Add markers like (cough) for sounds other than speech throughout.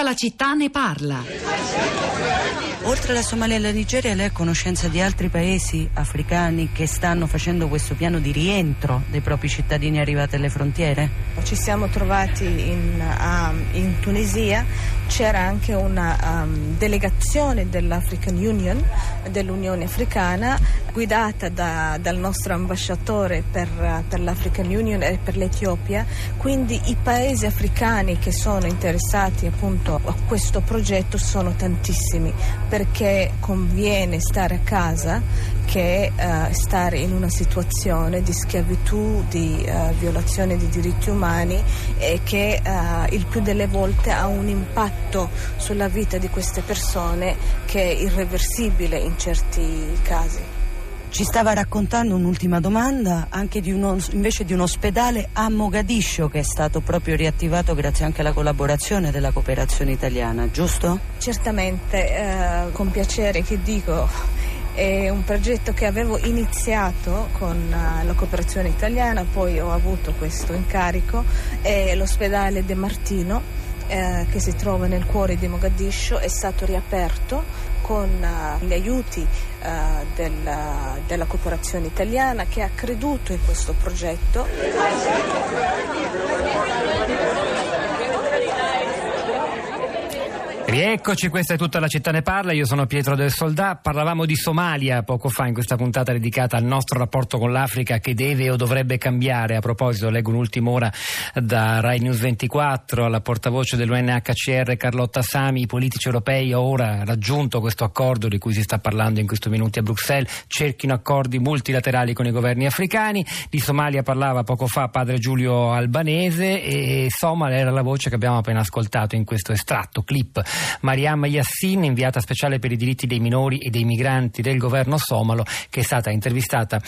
Tutta la città ne parla. Oltre alla Somalia e alla Nigeria, lei ha conoscenza di altri paesi africani che stanno facendo questo piano di rientro dei propri cittadini arrivati alle frontiere? Ci siamo trovati in, um, in Tunisia, c'era anche una um, delegazione dell'African Union, dell'Unione Africana, guidata da, dal nostro ambasciatore per, per l'African Union e per l'Etiopia, quindi i paesi africani che sono interessati appunto a questo progetto sono tantissimi perché conviene stare a casa che uh, stare in una situazione di schiavitù, di uh, violazione dei diritti umani e che uh, il più delle volte ha un impatto sulla vita di queste persone che è irreversibile in certi casi. Ci stava raccontando un'ultima domanda anche di uno, invece di un ospedale a Mogadiscio che è stato proprio riattivato grazie anche alla collaborazione della cooperazione italiana, giusto? Certamente, eh, con piacere che dico. È un progetto che avevo iniziato con uh, la cooperazione italiana, poi ho avuto questo incarico, è l'ospedale De Martino eh, che si trova nel cuore di Mogadiscio, è stato riaperto con uh, gli aiuti uh, del, della cooperazione italiana che ha creduto in questo progetto. Rieccoci, questa è tutta la città ne parla, io sono Pietro del Soldà, parlavamo di Somalia poco fa in questa puntata dedicata al nostro rapporto con l'Africa che deve o dovrebbe cambiare, a proposito leggo un'ultima ora da Rai News 24 alla portavoce dell'UNHCR Carlotta Sami, i politici europei ora raggiunto questo accordo di cui si sta parlando in questi minuti a Bruxelles, cerchino accordi multilaterali con i governi africani, di Somalia parlava poco fa padre Giulio Albanese e Somal era la voce che abbiamo appena ascoltato in questo estratto, clip Mariam Yassin, inviata speciale per i diritti dei minori e dei migranti del governo somalo, che è stata intervistata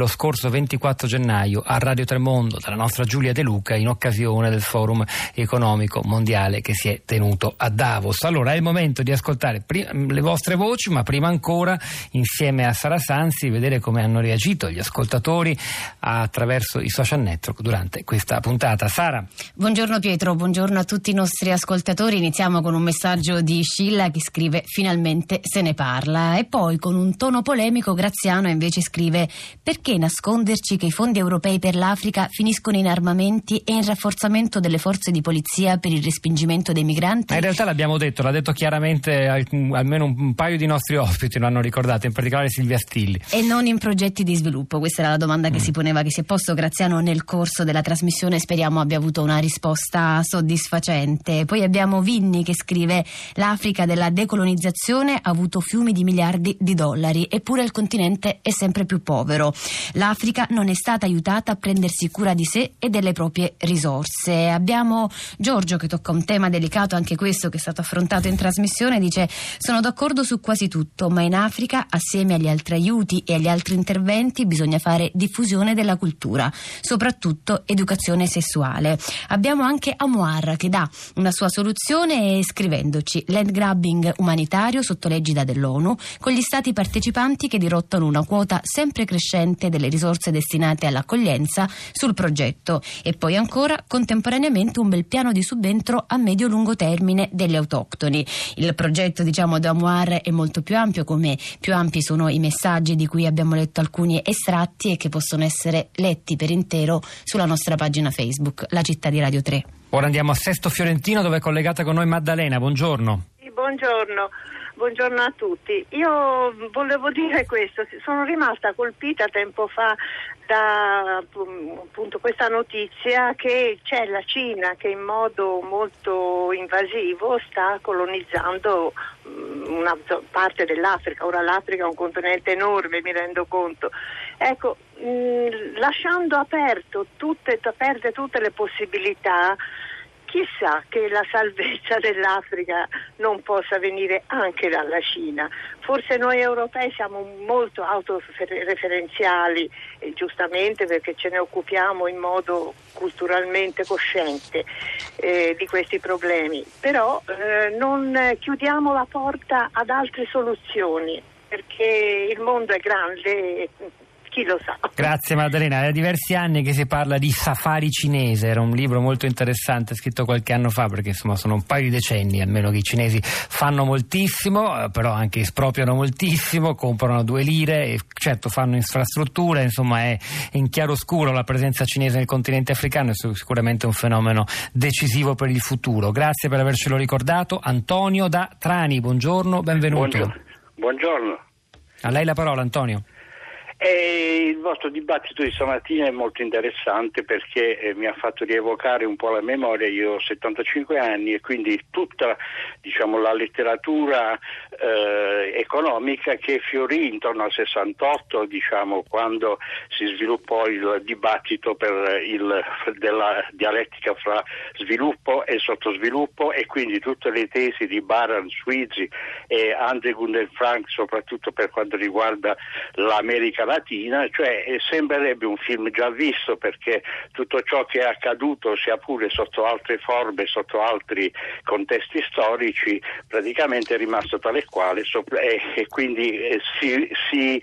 lo scorso 24 gennaio a Radio Tremondo dalla nostra Giulia De Luca in occasione del forum economico mondiale che si è tenuto a Davos. Allora è il momento di ascoltare le vostre voci, ma prima ancora insieme a Sara Sanzi vedere come hanno reagito gli ascoltatori attraverso i social network durante questa puntata. Sara. Buongiorno Pietro, buongiorno a tutti i nostri ascoltatori. Iniziamo con un messaggio messaggio di Scilla che scrive finalmente se ne parla e poi con un tono polemico Graziano invece scrive perché nasconderci che i fondi europei per l'Africa finiscono in armamenti e in rafforzamento delle forze di polizia per il respingimento dei migranti? Ma in realtà l'abbiamo detto, l'ha detto chiaramente almeno un paio di nostri ospiti lo hanno ricordato, in particolare Silvia Stilli. E non in progetti di sviluppo, questa era la domanda che mm. si poneva, che si è posto Graziano nel corso della trasmissione, speriamo abbia avuto una risposta soddisfacente. Poi abbiamo Vinni che scrive L'Africa della decolonizzazione ha avuto fiumi di miliardi di dollari, eppure il continente è sempre più povero. L'Africa non è stata aiutata a prendersi cura di sé e delle proprie risorse. Abbiamo Giorgio che tocca un tema delicato, anche questo che è stato affrontato in trasmissione, dice sono d'accordo su quasi tutto, ma in Africa, assieme agli altri aiuti e agli altri interventi, bisogna fare diffusione della cultura, soprattutto educazione sessuale. Abbiamo anche Amuar che dà una sua soluzione scrivendo essendoci land grabbing umanitario sotto l'egida dell'ONU, con gli stati partecipanti che dirottano una quota sempre crescente delle risorse destinate all'accoglienza sul progetto e poi ancora contemporaneamente un bel piano di subentro a medio-lungo termine degli autoctoni. Il progetto diciamo d'Amuar è molto più ampio, come più ampi sono i messaggi di cui abbiamo letto alcuni estratti e che possono essere letti per intero sulla nostra pagina Facebook, La città di Radio 3. Ora andiamo a Sesto Fiorentino dove è collegata con noi Maddalena. Buongiorno. Sì, buongiorno. Buongiorno a tutti. Io volevo dire questo, sono rimasta colpita tempo fa da appunto, questa notizia che c'è la Cina che in modo molto invasivo sta colonizzando mm, una parte dell'Africa. Ora l'Africa è un continente enorme, mi rendo conto. Ecco, mm, lasciando aperto tutte, aperte tutte le possibilità, chissà che la salvezza (laughs) dell'Africa non possa venire anche dalla Cina. Forse noi europei siamo molto autoreferenziali, giustamente perché ce ne occupiamo in modo culturalmente cosciente eh, di questi problemi, però eh, non chiudiamo la porta ad altre soluzioni perché il mondo è grande chi lo sa. Grazie Maddalena, è diversi anni che si parla di safari cinese, era un libro molto interessante scritto qualche anno fa perché insomma sono un paio di decenni almeno che i cinesi fanno moltissimo, eh, però anche espropriano moltissimo, comprano due lire e certo fanno infrastrutture, insomma è in chiaroscuro la presenza cinese nel continente africano, è sicuramente un fenomeno decisivo per il futuro. Grazie per avercelo ricordato. Antonio da Trani, buongiorno, benvenuto. Buongiorno. buongiorno. A lei la parola Antonio. E il vostro dibattito di stamattina è molto interessante perché eh, mi ha fatto rievocare un po' la memoria. Io ho 75 anni e quindi tutta diciamo, la letteratura eh, economica che fiorì intorno al 68, diciamo, quando si sviluppò il dibattito il, della dialettica fra sviluppo e sottosviluppo e quindi tutte le tesi di Baran, Sweezy e Andre Gunden Frank, soprattutto per quanto riguarda l'America Latina, cioè eh, sembrerebbe un film già visto perché tutto ciò che è accaduto, sia pure sotto altre forme, sotto altri contesti storici, praticamente è rimasto tale quale e, e quindi eh, si, si,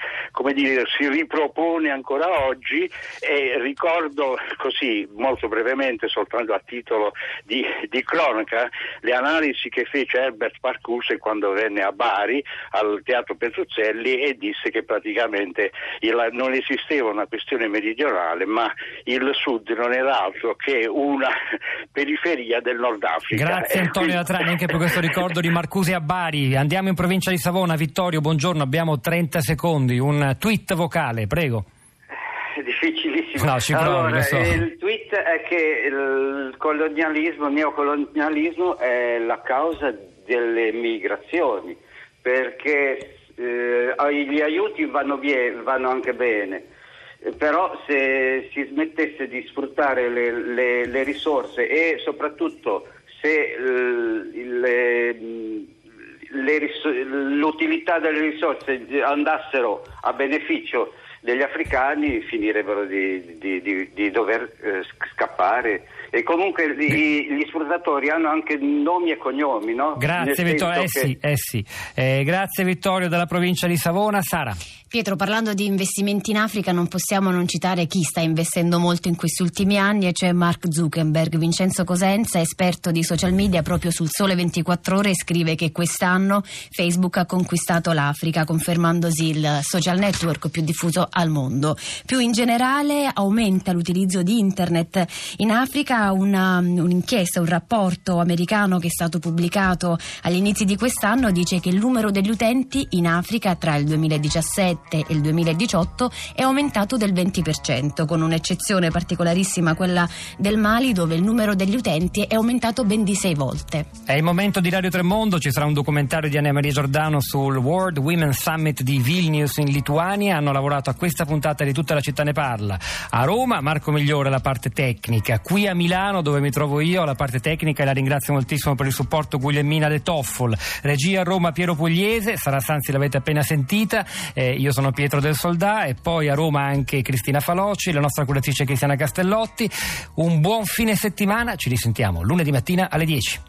dire, si, ripropone ancora oggi e ricordo così molto brevemente, soltanto a titolo di, di cronaca, le analisi che fece Herbert Parcuse quando venne a Bari al Teatro Petruzzelli e disse che praticamente il, non esisteva una questione meridionale, ma il sud non era altro che una (laughs) periferia del Nord Africa. Grazie Antonio Latrani anche per questo ricordo di Marcusi a Bari. Andiamo in provincia di Savona. Vittorio, buongiorno, abbiamo 30 secondi. Un tweet vocale, prego. Difficilissimo. No, ci provi, allora, so. Il tweet è che il colonialismo, il neocolonialismo è la causa delle migrazioni, perché eh, gli aiuti vanno, bien, vanno anche bene, eh, però se si smettesse di sfruttare le, le, le risorse e soprattutto se le, l'utilità delle risorse andassero a beneficio degli africani finirebbero di, di, di, di dover eh, scappare e comunque gli, gli, sfruttatori hanno anche nomi e cognomi, no? Grazie Vittorio, eh, che... sì, eh sì. Eh, grazie Vittorio dalla provincia di Savona. Sara. Pietro, parlando di investimenti in Africa non possiamo non citare chi sta investendo molto in questi ultimi anni e cioè Mark Zuckerberg. Vincenzo Cosenza, esperto di social media proprio sul Sole 24 Ore, scrive che quest'anno Facebook ha conquistato l'Africa, confermandosi il social network più diffuso al mondo. Più in generale aumenta l'utilizzo di internet in Africa. Una, un'inchiesta, un rapporto americano che è stato pubblicato agli inizi di quest'anno dice che il numero degli utenti in Africa tra il 2017 2017 e il 2018 è aumentato del 20%, con un'eccezione particolarissima, quella del Mali, dove il numero degli utenti è aumentato ben di sei volte. È il momento di Radio Tremondo, ci sarà un documentario di Anna Maria Giordano sul World Women Summit di Vilnius in Lituania. Hanno lavorato a questa puntata di tutta la città ne parla. A Roma Marco Migliore la parte tecnica, qui a Milano dove mi trovo io la parte tecnica e la ringrazio moltissimo per il supporto Guglielmina De Toffol. Regia a Roma Piero Pugliese, Sara Sanzi l'avete appena sentita. Eh, io sono Pietro del Soldà e poi a Roma anche Cristina Faloci, la nostra curatrice Cristiana Castellotti. Un buon fine settimana, ci risentiamo lunedì mattina alle 10.